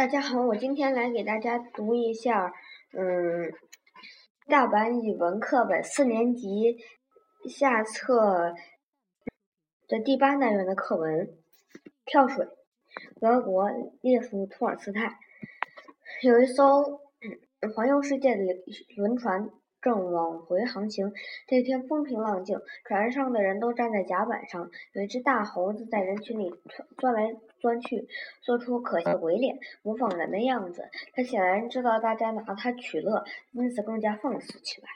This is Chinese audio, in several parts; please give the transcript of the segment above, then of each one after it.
大家好，我今天来给大家读一下，嗯，大阪语文课本四年级下册的第八单元的课文《跳水》。俄国列夫·托尔斯泰有一艘环游世界的轮船。正往回航行，这天风平浪静，船上的人都站在甲板上。有一只大猴子在人群里钻来钻去，做出可笑鬼脸，模仿人的样子。他显然知道大家拿他取乐，因此更加放肆起来。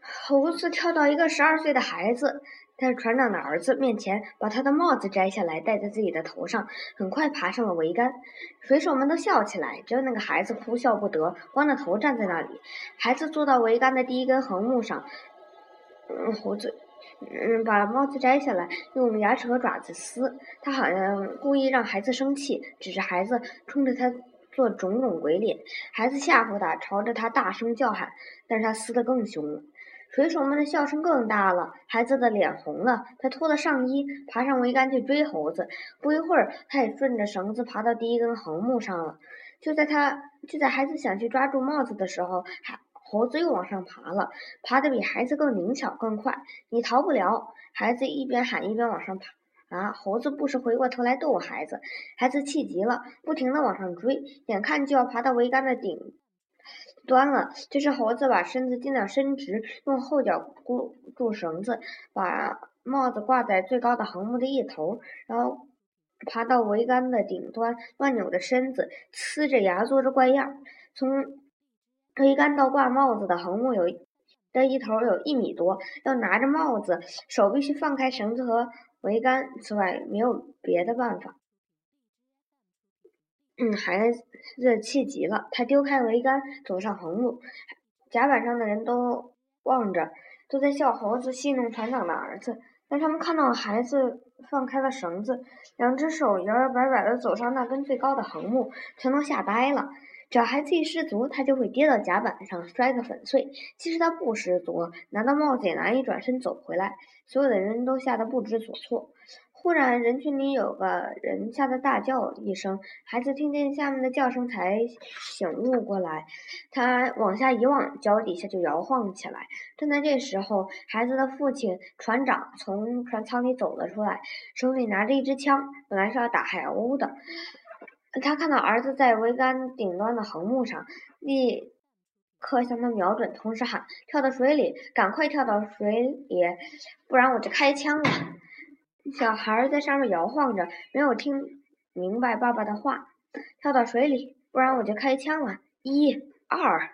猴子跳到一个十二岁的孩子。在船长的儿子面前，把他的帽子摘下来戴在自己的头上，很快爬上了桅杆。水手们都笑起来，只有那个孩子哭笑不得，光着头站在那里。孩子坐到桅杆的第一根横木上，嗯，猴子，嗯，把帽子摘下来，用牙齿和爪子撕。他好像故意让孩子生气，指着孩子，冲着他做种种鬼脸。孩子吓唬他，朝着他大声叫喊，但是他撕得更凶了。水手们的笑声更大了，孩子的脸红了，他脱了上衣，爬上桅杆去追猴子。不一会儿，他也顺着绳子爬到第一根横木上了。就在他就在孩子想去抓住帽子的时候，孩猴子又往上爬了，爬得比孩子更灵巧更快。你逃不了！孩子一边喊一边往上爬。啊！猴子不时回过头来逗孩子，孩子气极了，不停地往上追，眼看就要爬到桅杆的顶。端了，这时猴子把身子尽量伸直，用后脚箍住绳子，把帽子挂在最高的横木的一头，然后爬到桅杆的顶端，乱扭着身子，呲着牙，做着怪样。从桅杆到挂帽子的横木有的一头有一米多，要拿着帽子，手必须放开绳子和桅杆，此外没有别的办法。嗯，孩子气急了，他丢开桅杆，走上横木。甲板上的人都望着，都在笑猴子戏弄船长的儿子。但他们看到孩子放开了绳子，两只手摇摇摆摆地走上那根最高的横木，全都吓呆了。只要孩子一失足，他就会跌到甲板上，摔个粉碎。其实他不失足，拿到帽子也难以转身走回来。所有的人都吓得不知所措。忽然，人群里有个人吓得大叫一声，孩子听见下面的叫声才醒悟过来。他往下一望，脚底下就摇晃起来。正在这时候，孩子的父亲船长从船舱里走了出来，手里拿着一支枪，本来是要打海鸥的。他看到儿子在桅杆顶端的横木上，立刻向他瞄准，同时喊：“跳到水里，赶快跳到水里，不然我就开枪了！”小孩在上面摇晃着，没有听明白爸爸的话。跳到水里，不然我就开枪了！一、二，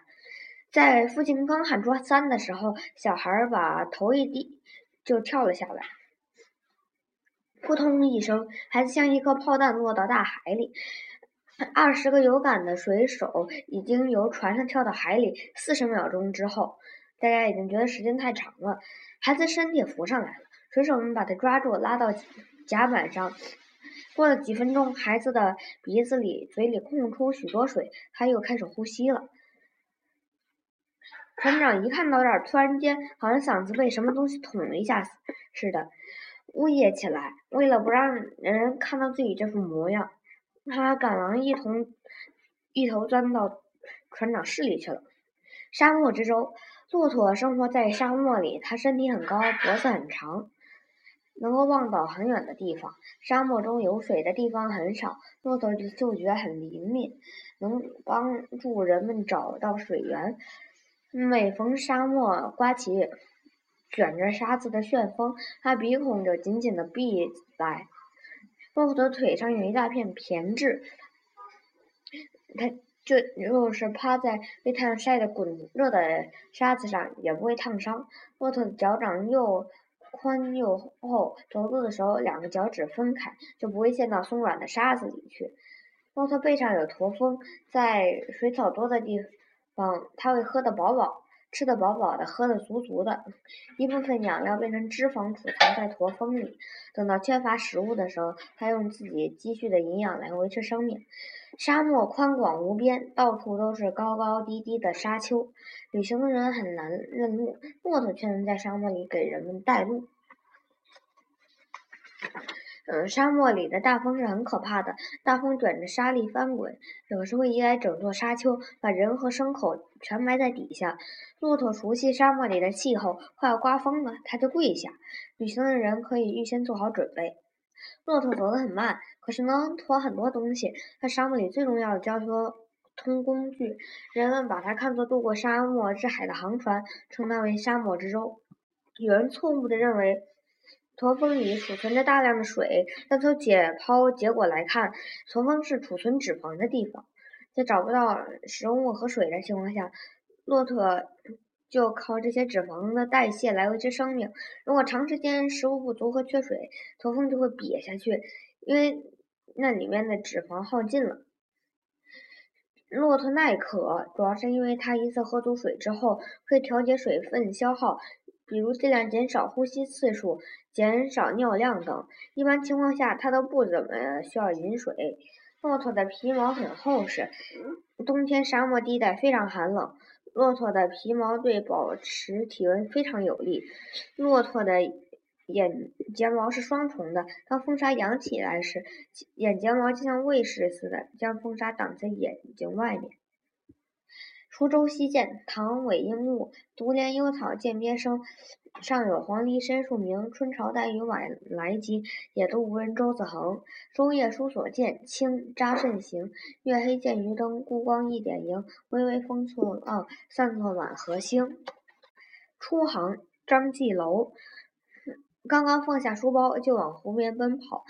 在父亲刚喊出三的时候，小孩把头一低，就跳了下来。扑通一声，孩子像一颗炮弹落到大海里。二十个有感的水手已经由船上跳到海里。四十秒钟之后，大家已经觉得时间太长了，孩子身体浮上来了。水手们把他抓住，拉到甲板上。过了几分钟，孩子的鼻子里、嘴里空出许多水，他又开始呼吸了。船长一看到这儿，突然间好像嗓子被什么东西捅了一下似的，呜咽起来。为了不让人看到自己这副模样，他赶忙一同一头钻到船长室里去了。沙漠之舟，骆驼生活在沙漠里，它身体很高，脖子很长。能够望到很远的地方。沙漠中有水的地方很少，骆驼的嗅觉很灵敏，能帮助人们找到水源。每逢沙漠刮起卷着沙子的旋风，它鼻孔就紧紧地闭来。骆驼的腿上有一大片胼胝，它就就是趴在被太阳晒得滚热的沙子上，也不会烫伤。骆驼的脚掌又。宽又厚，走路的时候两个脚趾分开，就不会陷到松软的沙子里去。骆驼背上有驼峰，在水草多的地方，它会喝得饱饱，吃得饱饱的，喝得足足的。一部分养料变成脂肪储藏在驼峰里，等到缺乏食物的时候，它用自己积蓄的营养来维持生命。沙漠宽广无边，到处都是高高低低的沙丘，旅行的人很难认路，骆驼却能在沙漠里给人们带路。嗯，沙漠里的大风是很可怕的，大风卷着沙粒翻滚，有时会移来整座沙丘，把人和牲口全埋在底下。骆驼熟悉沙漠里的气候，快要刮风了，它就跪下。旅行的人可以预先做好准备。骆驼走得很慢，可是能驮很多东西。在沙漠里最重要的交通工具，人们把它看作渡过沙漠之海的航船，称它为沙漠之舟。有人错误地认为。驼峰里储存着大量的水，但从解剖结果来看，驼峰是储存脂肪的地方。在找不到食物和水的情况下，骆驼就靠这些脂肪的代谢来维持生命。如果长时间食物不足和缺水，驼峰就会瘪下去，因为那里面的脂肪耗尽了。骆驼耐渴，主要是因为它一次喝足水之后，可以调节水分消耗。比如尽量减少呼吸次数、减少尿量等。一般情况下，它都不怎么需要饮水。骆驼的皮毛很厚实，冬天沙漠地带非常寒冷，骆驼的皮毛对保持体温非常有利。骆驼的眼睫毛是双重的，当风沙扬起来时，眼睫毛就像卫士似的，将风沙挡在眼睛外面。滁州西涧，唐韦应物。独怜幽草涧边生，上有黄鹂深树鸣。春潮带雨晚来急，野渡无人舟自横。舟夜书所见，清·查慎行。月黑见渔灯，孤光一点萤。微微风簇浪，散作满河星。初航，张继楼。刚刚放下书包，就往湖边奔跑。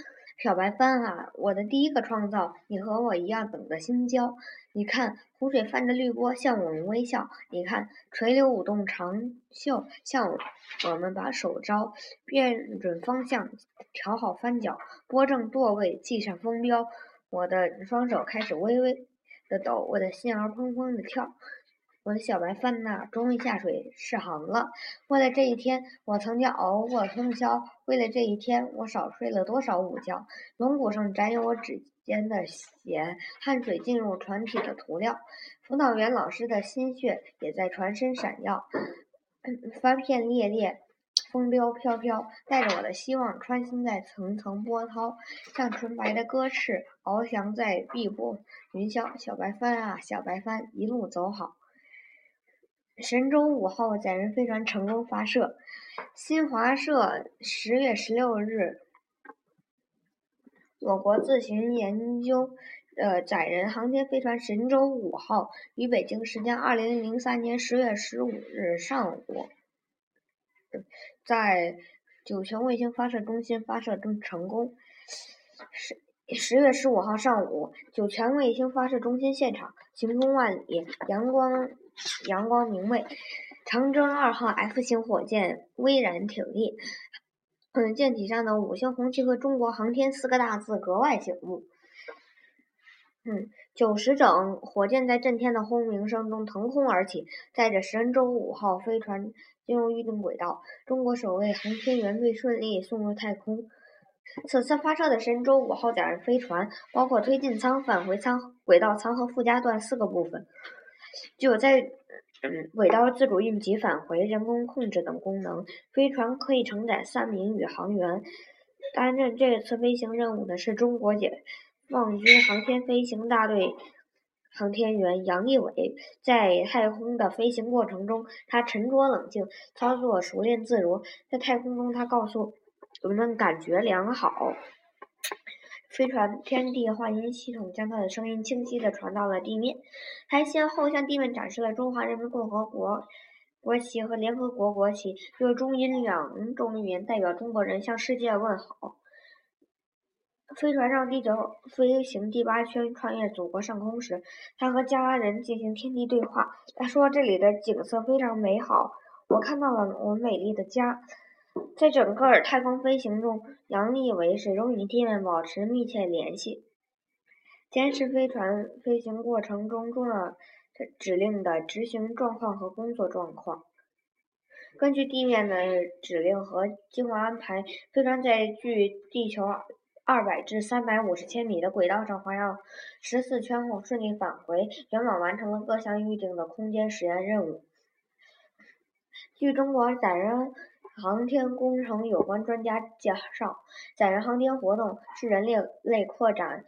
小白帆啊，我的第一个创造，你和我一样等着星交。你看，湖水泛着绿波向我们微笑。你看，垂柳舞动长袖向我们把手招。辨准方向，调好帆脚，拨正舵位，系上风标。我的双手开始微微的抖，我的心儿砰砰的跳。我的小白帆呐，终于下水试航了。为了这一天，我曾经熬过通宵；为了这一天，我少睡了多少午觉。龙骨上沾有我指尖的血，汗水进入船体的涂料。辅导员老师的心血也在船身闪耀。帆片猎猎，风标飘飘，带着我的希望穿行在层层波涛，像纯白的鸽翅翱翔在碧波云霄。小白帆啊，小白帆，一路走好。神舟五号载人飞船成功发射。新华社十月十六日，我国自行研究的载人航天飞船神舟五号于北京时间二零零三年十月十五日上午，在酒泉卫星发射中心发射中成功。十十月十五号上午，酒泉卫星发射中心现场晴空万里，阳光。阳光明媚，长征二号 F 型火箭巍然挺立，嗯，舰体上的五星红旗和“中国航天”四个大字格外醒目。嗯，九时整，火箭在震天的轰鸣声中腾空而起，载着神舟五号飞船进入预定轨道，中国首位航天员被顺利送入太空。此次发射的神舟五号载人飞船包括推进舱、返回舱、轨道舱和附加段四个部分。具有在嗯轨道自主应急、返回、人工控制等功能。飞船可以承载三名宇航员。担任这次飞行任务的是中国解放军航天飞行大队航天员杨利伟。在太空的飞行过程中，他沉着冷静，操作熟练自如。在太空中，他告诉我们感觉良好。飞船天地话音系统将他的声音清晰地传到了地面。他先后向地面展示了中华人民共和国国旗和联合国国旗，用中英两种语言代表中国人向世界问好。飞船让地球飞行第八圈穿越祖国上空时，他和家人进行天地对话。他说：“这里的景色非常美好，我看到了我美丽的家。”在整个太空飞行中，杨利伟始终与地面保持密切联系，监视飞船飞行过程中重要指令的执行状况和工作状况。根据地面的指令和计划安排，飞船在距地球二百至三百五十千米的轨道上环绕十四圈后顺利返回，圆满完成了各项预定的空间实验任务。据中国载人。航天工程有关专家介绍，载人航天活动是人类类扩展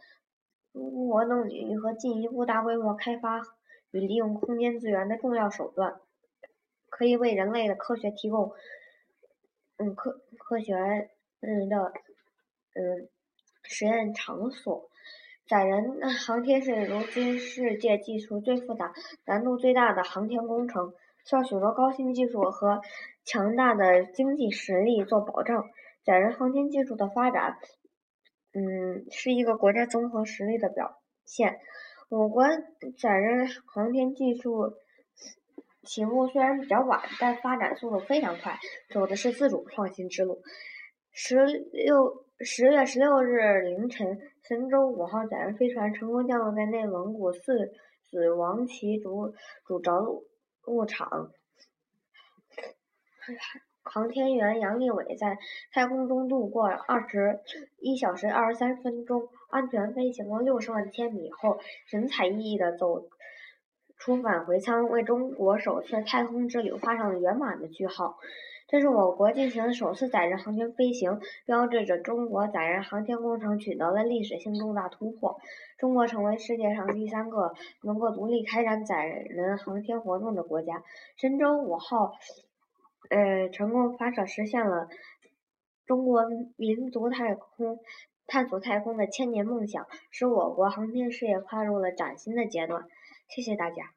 活动领域和进一步大规模开发与利用空间资源的重要手段，可以为人类的科学提供嗯科科学嗯的嗯实验场所。载人航天是如今世界技术最复杂、难度最大的航天工程，需要许多高新技术和强大的经济实力做保障。载人航天技术的发展，嗯，是一个国家综合实力的表现。我国载人航天技术起步虽然比较晚，但发展速度非常快，走的是自主创新之路。十六十月十六日凌晨。神舟五号载人飞船成功降落在内蒙古四子王旗主主着陆牧场，航天员杨利伟在太空中度过二十一小时二十三分钟，安全飞行了六十万千米后，神采奕奕地走出返回舱，为中国首次太空之旅画上了圆满的句号。这是我国进行首次载人航天飞行，标志着中国载人航天工程取得了历史性重大突破。中国成为世界上第三个能够独立开展载人航天活动的国家。神舟五号，呃，成功发射，实现了中国民族太空探索太空的千年梦想，使我国航天事业跨入了崭新的阶段。谢谢大家。